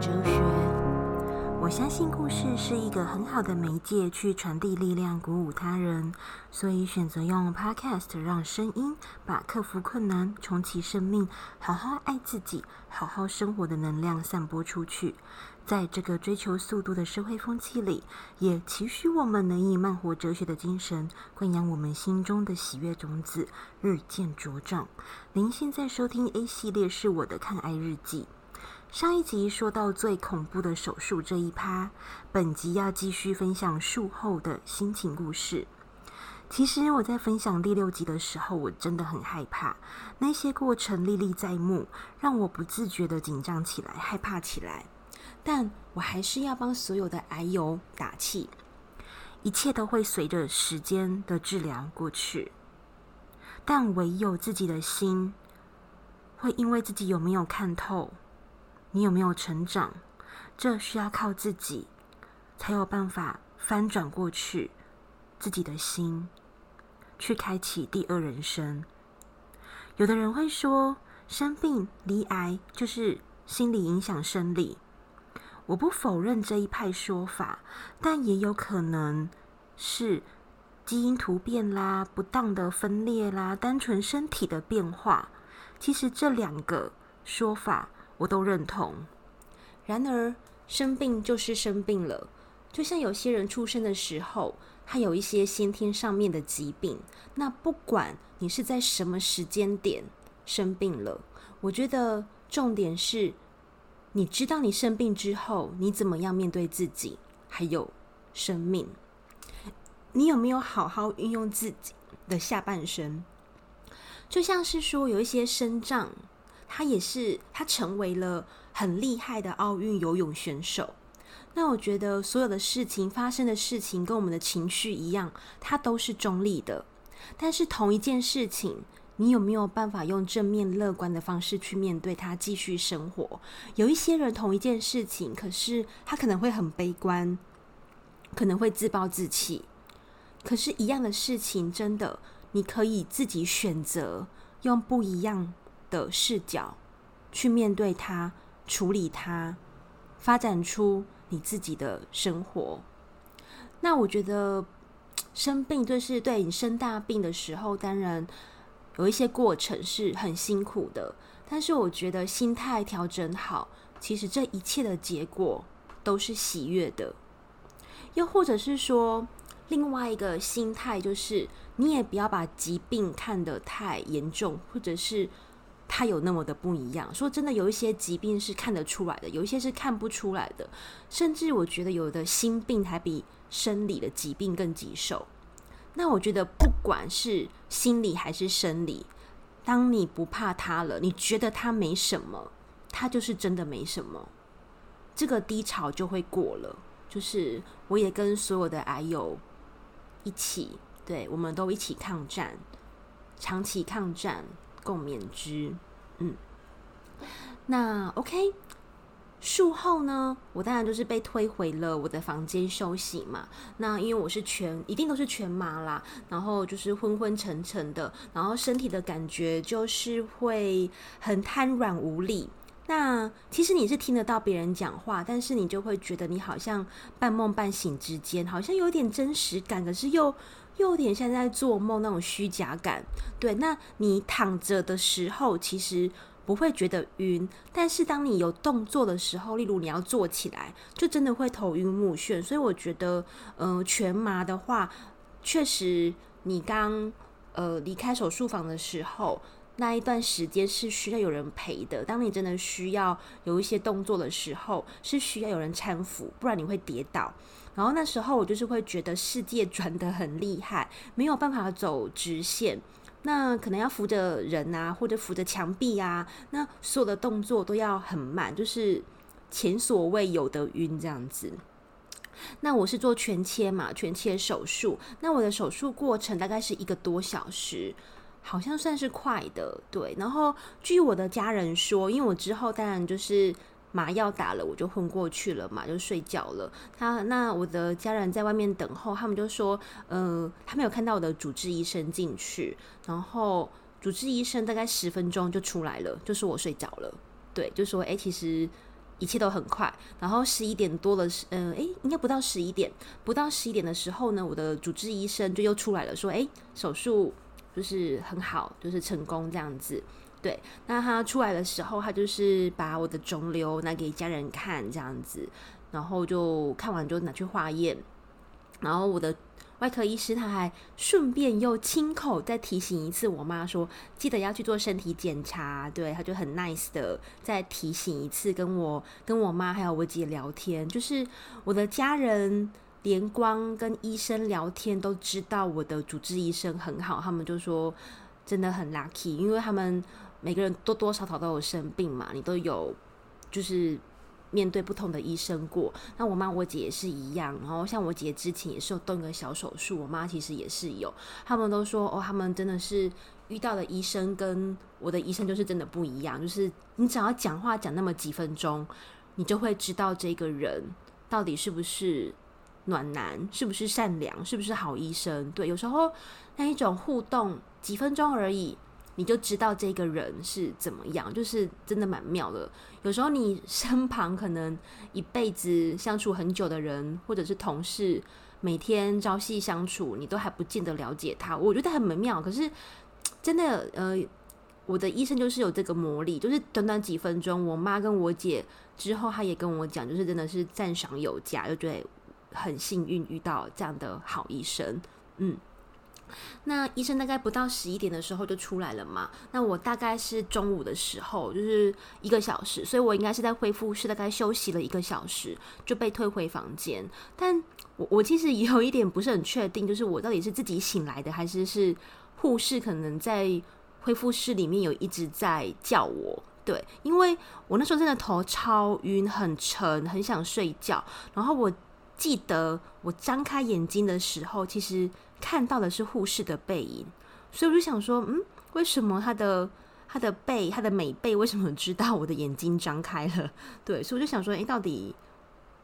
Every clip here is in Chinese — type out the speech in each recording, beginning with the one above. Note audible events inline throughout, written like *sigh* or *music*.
哲学。我相信故事是一个很好的媒介，去传递力量，鼓舞他人，所以选择用 Podcast 让声音把克服困难、重启生命、好好爱自己、好好生活的能量散播出去。在这个追求速度的社会风气里，也期许我们能以慢活哲学的精神，灌养我们心中的喜悦种子，日渐茁壮。您现在收听 A 系列是我的抗癌日记。上一集说到最恐怖的手术这一趴，本集要继续分享术后的心情故事。其实我在分享第六集的时候，我真的很害怕，那些过程历历在目，让我不自觉的紧张起来，害怕起来。但我还是要帮所有的癌友打气，一切都会随着时间的治疗过去。但唯有自己的心，会因为自己有没有看透，你有没有成长，这需要靠自己才有办法翻转过去自己的心，去开启第二人生。有的人会说，生病罹癌就是心理影响生理。我不否认这一派说法，但也有可能是基因突变啦、不当的分裂啦、单纯身体的变化。其实这两个说法我都认同。然而，生病就是生病了，就像有些人出生的时候，他有一些先天上面的疾病。那不管你是在什么时间点生病了，我觉得重点是。你知道你生病之后，你怎么样面对自己，还有生命？你有没有好好运用自己的下半生？就像是说，有一些生障，他也是他成为了很厉害的奥运游泳选手。那我觉得，所有的事情发生的事情，跟我们的情绪一样，它都是中立的。但是同一件事情。你有没有办法用正面乐观的方式去面对它，继续生活？有一些人同一件事情，可是他可能会很悲观，可能会自暴自弃。可是，一样的事情，真的你可以自己选择用不一样的视角去面对它、处理它，发展出你自己的生活。那我觉得生病就是对你生大病的时候，当然。有一些过程是很辛苦的，但是我觉得心态调整好，其实这一切的结果都是喜悦的。又或者是说，另外一个心态就是，你也不要把疾病看得太严重，或者是它有那么的不一样。说真的，有一些疾病是看得出来的，有一些是看不出来的，甚至我觉得有的心病还比生理的疾病更棘手。那我觉得，不管是心理还是生理，当你不怕它了，你觉得它没什么，它就是真的没什么，这个低潮就会过了。就是我也跟所有的癌友一起，对，我们都一起抗战，长期抗战，共勉之。嗯，那 OK。术后呢，我当然就是被推回了我的房间休息嘛。那因为我是全，一定都是全麻啦，然后就是昏昏沉沉的，然后身体的感觉就是会很瘫软无力。那其实你是听得到别人讲话，但是你就会觉得你好像半梦半醒之间，好像有点真实感，可是又有点像在做梦那种虚假感。对，那你躺着的时候，其实。不会觉得晕，但是当你有动作的时候，例如你要坐起来，就真的会头晕目眩。所以我觉得，呃，全麻的话，确实你刚呃离开手术房的时候，那一段时间是需要有人陪的。当你真的需要有一些动作的时候，是需要有人搀扶，不然你会跌倒。然后那时候我就是会觉得世界 *laughs* 转得很厉害，没有办法走直线。那可能要扶着人啊，或者扶着墙壁啊，那所有的动作都要很慢，就是前所未有的晕这样子。那我是做全切嘛，全切手术。那我的手术过程大概是一个多小时，好像算是快的，对。然后据我的家人说，因为我之后当然就是。麻药打了，我就昏过去了嘛，就睡觉了。他那我的家人在外面等候，他们就说，呃，他没有看到我的主治医生进去，然后主治医生大概十分钟就出来了，就说我睡着了。对，就说，哎，其实一切都很快。然后十一点多的时，呃，诶，应该不到十一点，不到十一点的时候呢，我的主治医生就又出来了，说，诶，手术就是很好，就是成功这样子。对，那他出来的时候，他就是把我的肿瘤拿给家人看，这样子，然后就看完就拿去化验，然后我的。外科医师他还顺便又亲口再提醒一次我妈说，记得要去做身体检查。对，他就很 nice 的再提醒一次，跟我跟我妈还有我姐聊天，就是我的家人连光跟医生聊天都知道我的主治医生很好，他们就说真的很 lucky，因为他们每个人多多少少都有生病嘛，你都有就是。面对不同的医生过，那我妈我姐也是一样。然后像我姐之前也是有动个小手术，我妈其实也是有。他们都说哦，他们真的是遇到的医生跟我的医生就是真的不一样。就是你只要讲话讲那么几分钟，你就会知道这个人到底是不是暖男，是不是善良，是不是好医生。对，有时候那一种互动几分钟而已。你就知道这个人是怎么样，就是真的蛮妙的。有时候你身旁可能一辈子相处很久的人，或者是同事，每天朝夕相处，你都还不见得了解他。我觉得很美妙，可是 *tsk* 真的，呃，我的医生就是有这个魔力，就是短短几分钟，我妈跟我姐之后，她也跟我讲，就是真的是赞赏有加，就觉得很幸运遇到这样的好医生，嗯。那医生大概不到十一点的时候就出来了嘛？那我大概是中午的时候，就是一个小时，所以我应该是在恢复室大概休息了一个小时就被退回房间。但我我其实有一点不是很确定，就是我到底是自己醒来的，还是是护士可能在恢复室里面有一直在叫我？对，因为我那时候真的头超晕，很沉，很想睡觉。然后我记得我张开眼睛的时候，其实。看到的是护士的背影，所以我就想说，嗯，为什么他的他的背，他的美背，为什么知道我的眼睛张开了？*laughs* 对，所以我就想说，诶，到底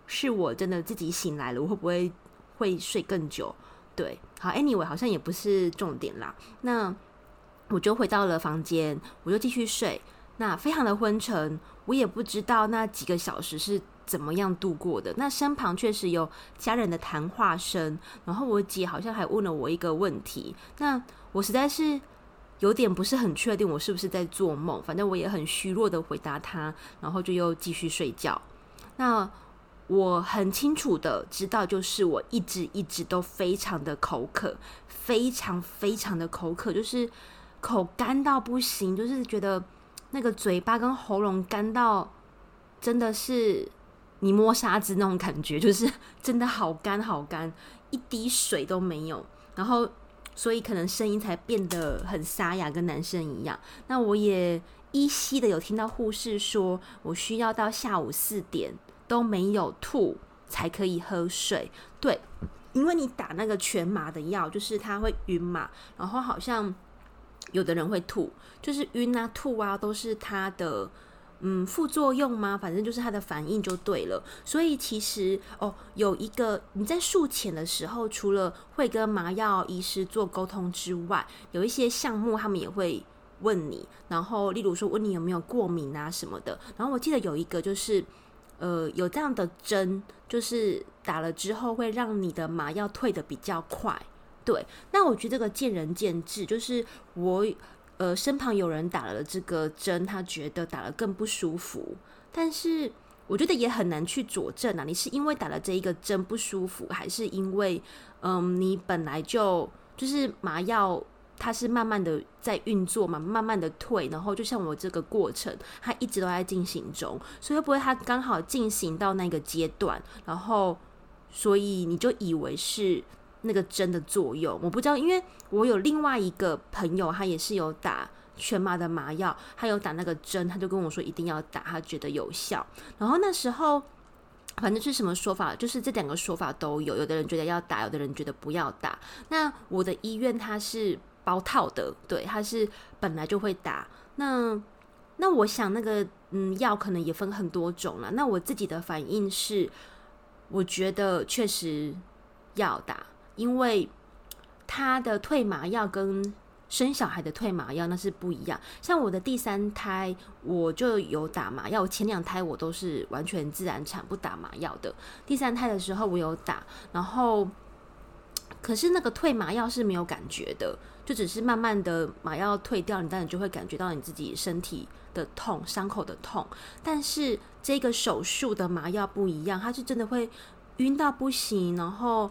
是我真的自己醒来了，我会不会会睡更久？对，好，anyway，好像也不是重点啦。那我就回到了房间，我就继续睡，那非常的昏沉，我也不知道那几个小时是。怎么样度过的？那身旁确实有家人的谈话声，然后我姐好像还问了我一个问题，那我实在是有点不是很确定，我是不是在做梦？反正我也很虚弱的回答她，然后就又继续睡觉。那我很清楚的知道，就是我一直一直都非常的口渴，非常非常的口渴，就是口干到不行，就是觉得那个嘴巴跟喉咙干到真的是。你摸沙子那种感觉，就是 *laughs* 真的好干好干，一滴水都没有。然后，所以可能声音才变得很沙哑，跟男生一样。那我也依稀的有听到护士说，我需要到下午四点都没有吐才可以喝水。对，因为你打那个全麻的药，就是他会晕嘛，然后好像有的人会吐，就是晕啊吐啊，都是他的。嗯，副作用吗？反正就是它的反应就对了。所以其实哦，有一个你在术前的时候，除了会跟麻药医师做沟通之外，有一些项目他们也会问你。然后，例如说问你有没有过敏啊什么的。然后我记得有一个就是，呃，有这样的针，就是打了之后会让你的麻药退得比较快。对，那我觉得这个见仁见智，就是我。呃，身旁有人打了这个针，他觉得打了更不舒服，但是我觉得也很难去佐证啊。你是因为打了这一个针不舒服，还是因为嗯，你本来就就是麻药它是慢慢的在运作嘛，慢慢的退，然后就像我这个过程，它一直都在进行中，所以会不会它刚好进行到那个阶段，然后所以你就以为是。那个针的作用我不知道，因为我有另外一个朋友，他也是有打全麻的麻药，他有打那个针，他就跟我说一定要打，他觉得有效。然后那时候反正是什么说法，就是这两个说法都有，有的人觉得要打，有的人觉得不要打。那我的医院它是包套的，对，它是本来就会打。那那我想那个嗯药可能也分很多种了。那我自己的反应是，我觉得确实要打。因为他的退麻药跟生小孩的退麻药那是不一样。像我的第三胎，我就有打麻药。前两胎我都是完全自然产，不打麻药的。第三胎的时候我有打，然后可是那个退麻药是没有感觉的，就只是慢慢的麻药退掉，你当然就会感觉到你自己身体的痛、伤口的痛。但是这个手术的麻药不一样，它是真的会晕到不行，然后。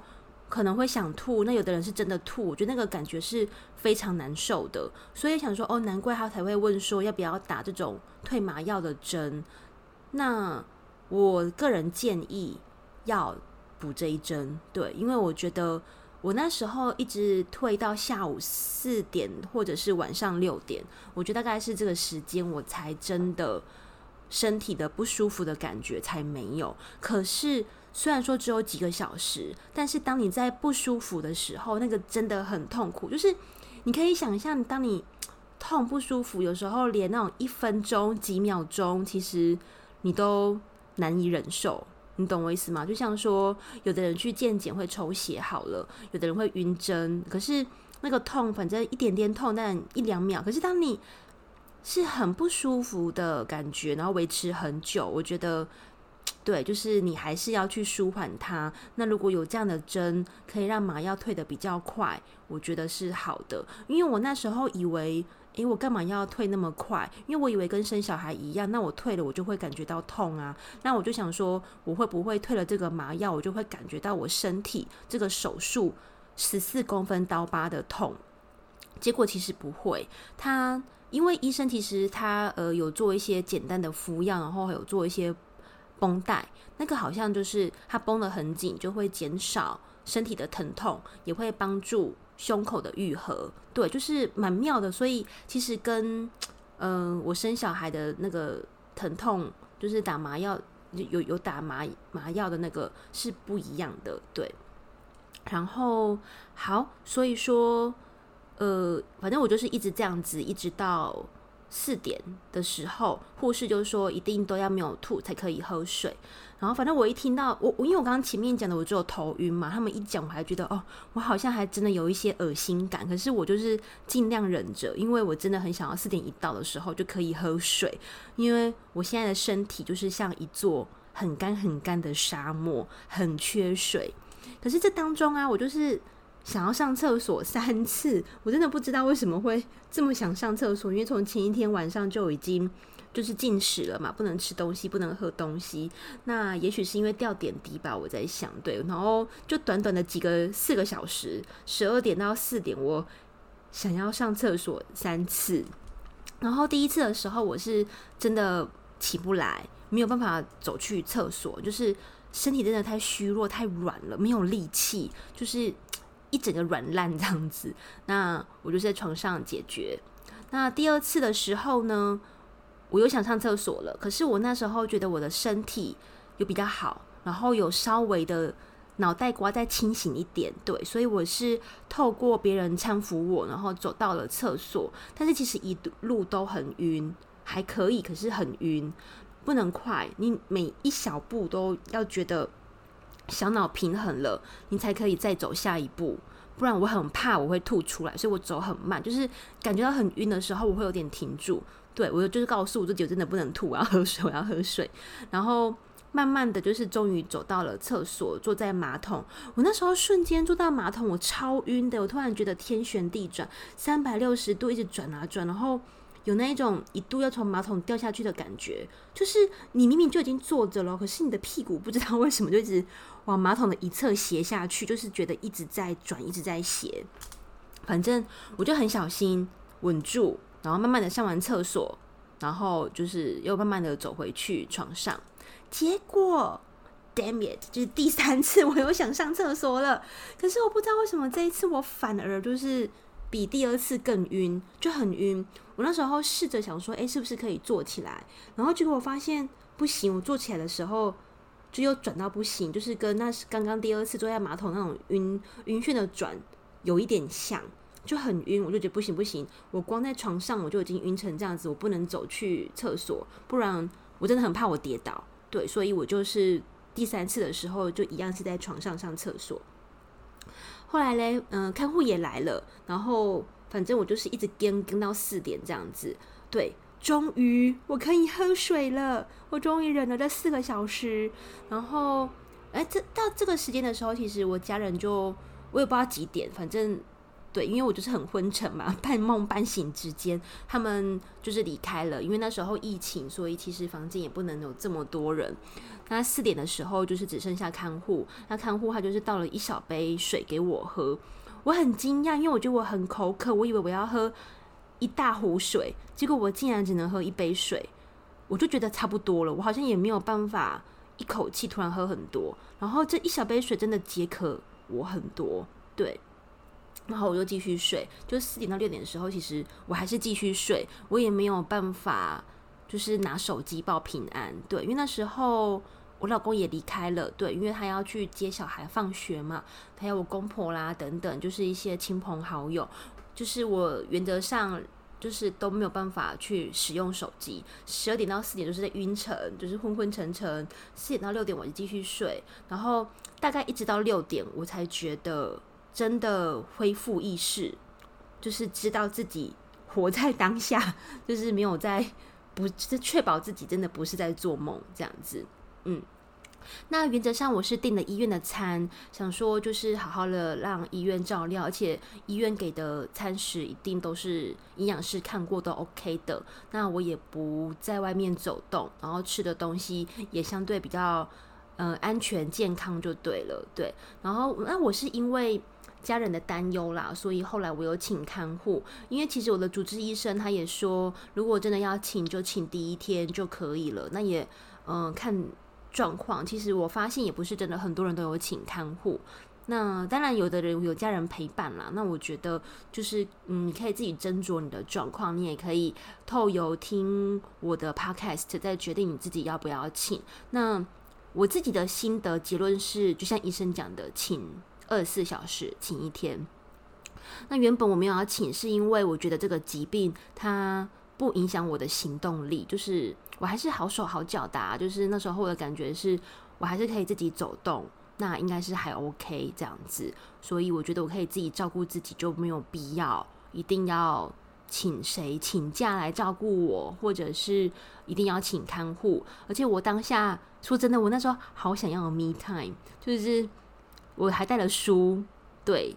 可能会想吐，那有的人是真的吐，我觉得那个感觉是非常难受的，所以想说哦，难怪他才会问说要不要打这种退麻药的针。那我个人建议要补这一针，对，因为我觉得我那时候一直退到下午四点或者是晚上六点，我觉得大概是这个时间我才真的身体的不舒服的感觉才没有，可是。虽然说只有几个小时，但是当你在不舒服的时候，那个真的很痛苦。就是你可以想象，当你痛不舒服，有时候连那种一分钟、几秒钟，其实你都难以忍受。你懂我意思吗？就像说，有的人去健检会抽血好了，有的人会晕针，可是那个痛，反正一点点痛，但一两秒。可是当你是很不舒服的感觉，然后维持很久，我觉得。对，就是你还是要去舒缓它。那如果有这样的针，可以让麻药退得比较快，我觉得是好的。因为我那时候以为，诶，我干嘛要退那么快？因为我以为跟生小孩一样，那我退了我就会感觉到痛啊。那我就想说，我会不会退了这个麻药，我就会感觉到我身体这个手术十四公分刀疤的痛？结果其实不会。他因为医生其实他呃有做一些简单的敷药，然后还有做一些。绷带那个好像就是它绷得很紧，就会减少身体的疼痛，也会帮助胸口的愈合。对，就是蛮妙的。所以其实跟嗯、我生小孩的那个疼痛，就是打麻药有有打麻麻药的那个是不一样的。对，然后好，所以说呃，反正我就是一直这样子，一直到。四点的时候，护士就说一定都要没有吐才可以喝水。然后反正我一听到我因为我刚刚前面讲的我只有头晕嘛，他们一讲我还觉得哦，我好像还真的有一些恶心感。可是我就是尽量忍着，因为我真的很想要四点一到的时候就可以喝水，因为我现在的身体就是像一座很干很干的沙漠，很缺水。可是这当中啊，我就是。想要上厕所三次，我真的不知道为什么会这么想上厕所，因为从前一天晚上就已经就是禁食了嘛，不能吃东西，不能喝东西。那也许是因为掉点滴吧，我在想，对，然后就短短的几个四个小时，十二点到四点，我想要上厕所三次。然后第一次的时候，我是真的起不来，没有办法走去厕所，就是身体真的太虚弱、太软了，没有力气，就是。一整个软烂这样子，那我就在床上解决。那第二次的时候呢，我又想上厕所了。可是我那时候觉得我的身体又比较好，然后有稍微的脑袋瓜再清醒一点，对，所以我是透过别人搀扶我，然后走到了厕所。但是其实一路都很晕，还可以，可是很晕，不能快。你每一小步都要觉得。小脑平衡了，你才可以再走下一步。不然我很怕我会吐出来，所以我走很慢。就是感觉到很晕的时候，我会有点停住。对，我就是告诉我自己，真的不能吐，我要喝水，我要喝水。然后慢慢的就是终于走到了厕所，坐在马桶。我那时候瞬间坐到马桶，我超晕的。我突然觉得天旋地转，三百六十度一直转啊转，然后。有那一种一度要从马桶掉下去的感觉，就是你明明就已经坐着了，可是你的屁股不知道为什么就一直往马桶的一侧斜下去，就是觉得一直在转，一直在斜。反正我就很小心稳住，然后慢慢的上完厕所，然后就是又慢慢的走回去床上。结果，damn it，就是第三次我又想上厕所了，可是我不知道为什么这一次我反而就是。比第二次更晕，就很晕。我那时候试着想说，诶，是不是可以坐起来？然后结果我发现不行，我坐起来的时候就又转到不行，就是跟那刚刚第二次坐在马桶那种晕晕眩的转有一点像，就很晕。我就觉得不行不行，我光在床上我就已经晕成这样子，我不能走去厕所，不然我真的很怕我跌倒。对，所以我就是第三次的时候就一样是在床上上厕所。后来嘞，嗯、看护也来了，然后反正我就是一直跟跟到四点这样子。对，终于我可以喝水了，我终于忍了这四个小时。然后，哎，这到这个时间的时候，其实我家人就我也不知道几点，反正。对，因为我就是很昏沉嘛，半梦半醒之间，他们就是离开了。因为那时候疫情，所以其实房间也不能有这么多人。那四点的时候，就是只剩下看护。那看护他就是倒了一小杯水给我喝，我很惊讶，因为我觉得我很口渴，我以为我要喝一大壶水，结果我竟然只能喝一杯水，我就觉得差不多了。我好像也没有办法一口气突然喝很多，然后这一小杯水真的解渴我很多，对。然后我就继续睡，就四点到六点的时候，其实我还是继续睡，我也没有办法，就是拿手机报平安，对，因为那时候我老公也离开了，对，因为他要去接小孩放学嘛，还有我公婆啦等等，就是一些亲朋好友，就是我原则上就是都没有办法去使用手机，十二点到四点就是在晕沉，就是昏昏沉沉，四点到六点我就继续睡，然后大概一直到六点我才觉得。真的恢复意识，就是知道自己活在当下，*laughs* 就是没有在不，确保自己真的不是在做梦这样子。嗯，那原则上我是订了医院的餐，想说就是好好的让医院照料，而且医院给的餐食一定都是营养师看过都 OK 的。那我也不在外面走动，然后吃的东西也相对比较嗯、呃、安全健康就对了。对，然后那我是因为。家人的担忧啦，所以后来我有请看护，因为其实我的主治医生他也说，如果真的要请，就请第一天就可以了。那也嗯、看状况，其实我发现也不是真的很多人都有请看护。那当然有的人有家人陪伴啦，那我觉得就是嗯你可以自己斟酌你的状况，你也可以透由听我的 podcast 再决定你自己要不要请。那我自己的心得结论是，就像医生讲的，请。二十四小时请一天。那原本我没有要请，是因为我觉得这个疾病它不影响我的行动力，就是我还是好手好脚的，就是那时候我的感觉是我还是可以自己走动，那应该是还 OK 这样子。所以我觉得我可以自己照顾自己，就没有必要一定要请谁请假来照顾我，或者是一定要请看护。而且我当下说真的，我那时候好想要 me time，就是。我还带了书，对，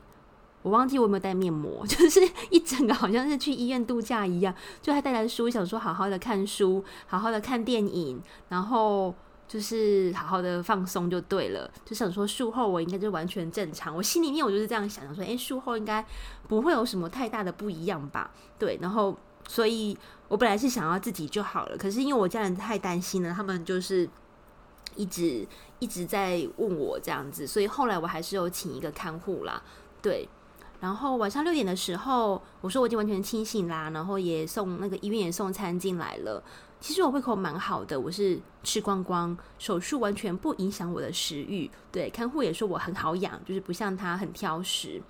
我忘记我有没有带面膜，*laughs* 就是一整个好像是去医院度假一样，就还带来书，想说好好的看书，好好的看电影，然后就是好好的放松就对了，就想说术后我应该就完全正常，我心里面我就是这样想，的说，诶，术后应该不会有什么太大的不一样吧？对，然后所以我本来是想要自己就好了，可是因为我家人太担心了，他们就是。一直一直在问我这样子，所以后来我还是有请一个看护啦，对。然后晚上六点的时候，我说我已经完全清醒啦，然后也送那个医院也送餐进来了。其实我胃口蛮好的，我是吃光光，手术完全不影响我的食欲。对，看护也说我很好养，就是不像他很挑食。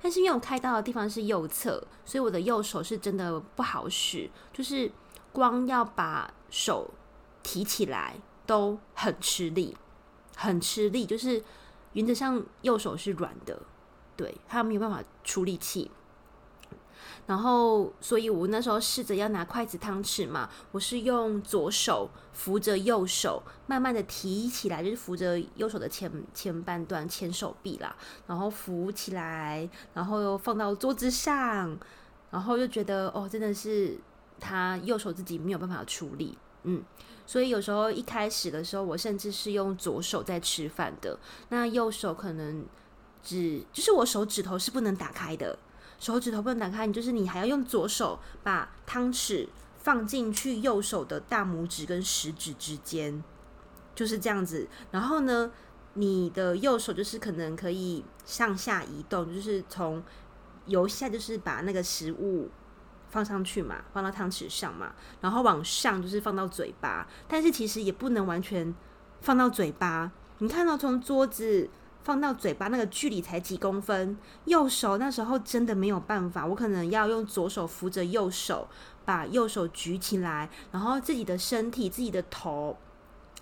但是因为我开刀的地方是右侧，所以我的右手是真的不好使，就是光要把手提起来。都很吃力，很吃力，就是原则上右手是软的，对，他没有办法出力气。然后，所以我那时候试着要拿筷子、汤匙嘛，我是用左手扶着右手，慢慢的提起来，就是扶着右手的前前半段前手臂啦，然后扶起来，然后又放到桌子上，然后又觉得哦，真的是他右手自己没有办法出力，嗯。所以有时候一开始的时候，我甚至是用左手在吃饭的，那右手可能只就是我手指头是不能打开的，手指头不能打开，你就是你还要用左手把汤匙放进去右手的大拇指跟食指之间，就是这样子。然后呢，你的右手就是可能可以上下移动，就是从由下就是把那个食物。放上去嘛，放到汤匙上嘛，然后往上就是放到嘴巴，但是其实也不能完全放到嘴巴。你看到从桌子放到嘴巴那个距离才几公分，右手那时候真的没有办法，我可能要用左手扶着右手，把右手举起来，然后自己的身体、自己的头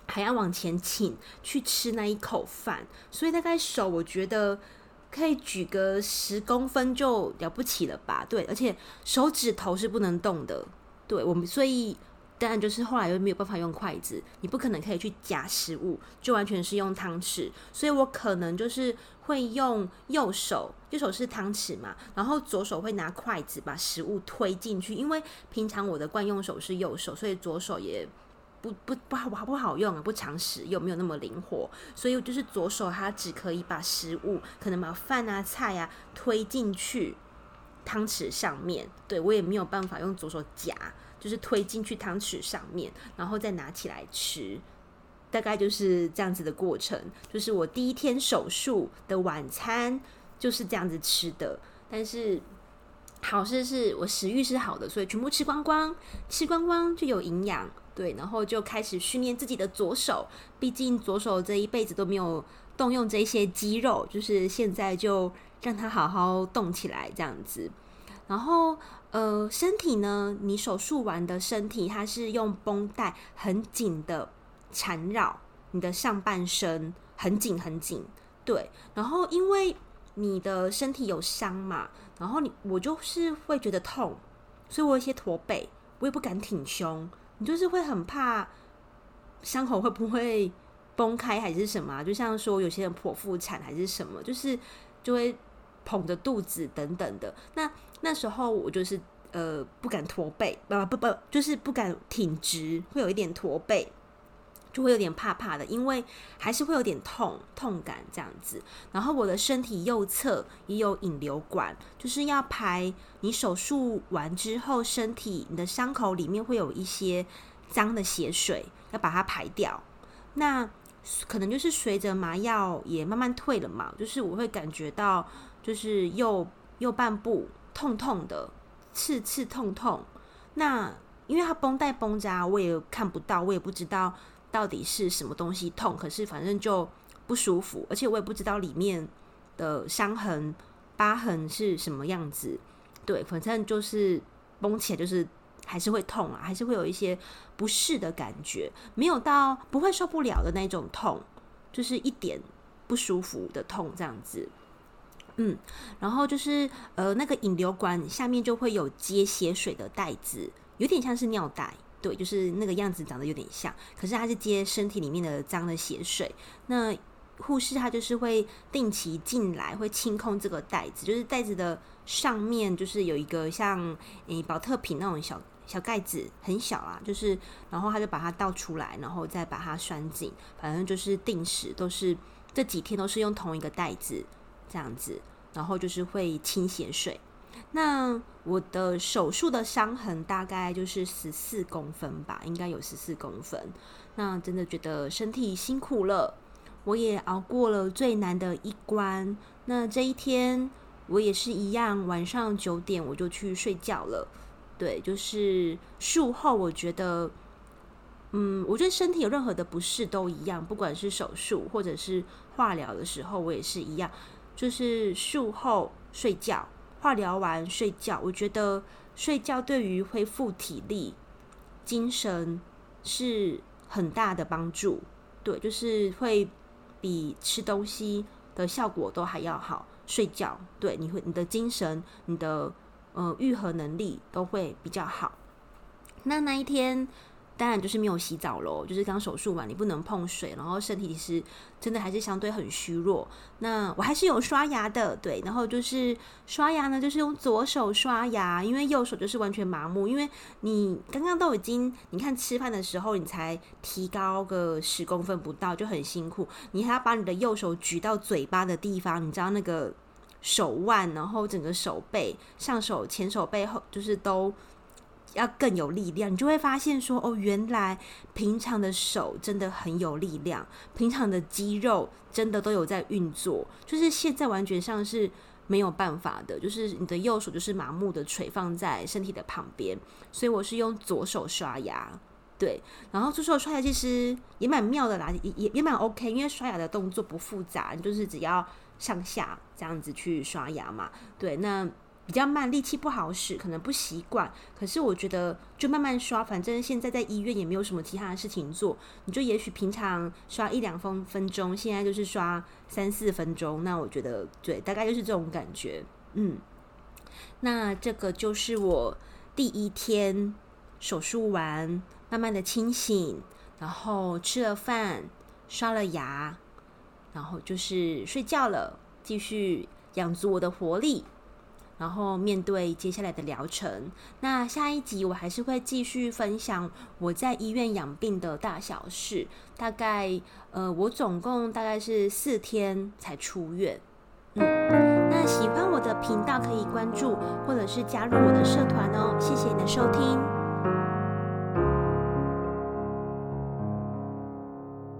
还要往前倾去吃那一口饭，所以大概手我觉得可以举个十公分就了不起了吧？对，而且手指头是不能动的。对我们，所以当然就是后来又没有办法用筷子，你不可能可以去夹食物，就完全是用汤匙。所以我可能就是会用右手，右手是汤匙嘛，然后左手会拿筷子把食物推进去。因为平常我的惯用手是右手，所以左手也。不不不好不好用啊，不常使又没有那么灵活，所以就是左手它只可以把食物，可能把饭啊菜啊推进去汤匙上面。对，我也没有办法用左手夹，就是推进去汤匙上面，然后再拿起来吃。大概就是这样子的过程。就是我第一天手术的晚餐就是这样子吃的，但是好事是我食欲是好的，所以全部吃光光，吃光光就有营养。对，然后就开始训练自己的左手，毕竟左手这一辈子都没有动用这些肌肉，就是现在就让它好好动起来这样子。然后，呃，身体呢，你手术完的身体，它是用绷带很紧的缠绕你的上半身，很紧很紧。对，然后因为你的身体有伤嘛，然后你我就是会觉得痛，所以我有些驼背，我也不敢挺胸。你就是会很怕伤口会不会崩开还是什么？就像说有些人剖腹产还是什么，就是就会捧着肚子等等的。那那时候我就是呃不敢驼背，不不不，就是不敢挺直，会有一点驼背。就会有点怕怕的，因为还是会有点痛痛感这样子。然后我的身体右侧也有引流管，就是要排你手术完之后，身体你的伤口里面会有一些脏的血水，要把它排掉。那可能就是随着麻药也慢慢退了嘛，就是我会感觉到就是右右半部痛痛的，刺刺痛痛。那因为它绷带绷扎，我也看不到，我也不知道。到底是什么东西痛？可是反正就不舒服，而且我也不知道里面的伤痕、疤痕是什么样子。对，反正就是绷起来，就是还是会痛啊，还是会有一些不适的感觉，没有到不会受不了的那种痛，就是一点不舒服的痛这样子。嗯，然后就是呃，那个引流管下面就会有接血水的袋子，有点像是尿袋。对，就是那个样子，长得有点像，可是它是接身体里面的脏的血水。那护士他就是会定期进来，会清空这个袋子，就是袋子的上面就是有一个像诶宝特瓶那种小小盖子，很小啊，就是然后他就把它倒出来，然后再把它拴紧，反正就是定时都是这几天都是用同一个袋子这样子，然后就是会清血水。那我的手术的伤痕大概就是十四公分吧，应该有十四公分。那真的觉得身体辛苦了，我也熬过了最难的一关。那这一天我也是一样，晚上九点我就去睡觉了。对，就是术后我觉得，嗯，我觉得身体有任何的不适都一样，不管是手术或者是化疗的时候，我也是一样，就是术后睡觉。化疗完睡觉，我觉得睡觉对于恢复体力、精神是很大的帮助。对，就是会比吃东西的效果都还要好。睡觉，对，你会你的精神、你的呃愈合能力都会比较好。那那一天。当然就是没有洗澡喽，就是刚手术完，你不能碰水，然后身体是真的还是相对很虚弱。那我还是有刷牙的，对，然后就是刷牙呢，就是用左手刷牙，因为右手就是完全麻木。因为你刚刚都已经，你看吃饭的时候，你才提高个十公分不到，就很辛苦。你还要把你的右手举到嘴巴的地方，你知道那个手腕，然后整个手背、上手、前手背后，就是都。要更有力量，你就会发现说，哦，原来平常的手真的很有力量，平常的肌肉真的都有在运作，就是现在完全上是没有办法的，就是你的右手就是麻木的垂放在身体的旁边，所以我是用左手刷牙，对，然后左手刷牙其实也蛮妙的啦，也也蛮 OK，因为刷牙的动作不复杂，就是只要上下这样子去刷牙嘛，对，那。比较慢，力气不好使，可能不习惯。可是我觉得就慢慢刷，反正现在在医院也没有什么其他的事情做，你就也许平常刷一两分分钟，现在就是刷三四分钟。那我觉得对，大概就是这种感觉。嗯，那这个就是我第一天手术完，慢慢的清醒，然后吃了饭，刷了牙，然后就是睡觉了，继续养足我的活力。然后面对接下来的疗程，那下一集我还是会继续分享我在医院养病的大小事。大概呃，我总共大概是四天才出院。嗯，那喜欢我的频道可以关注或者是加入我的社团哦。谢谢你的收听。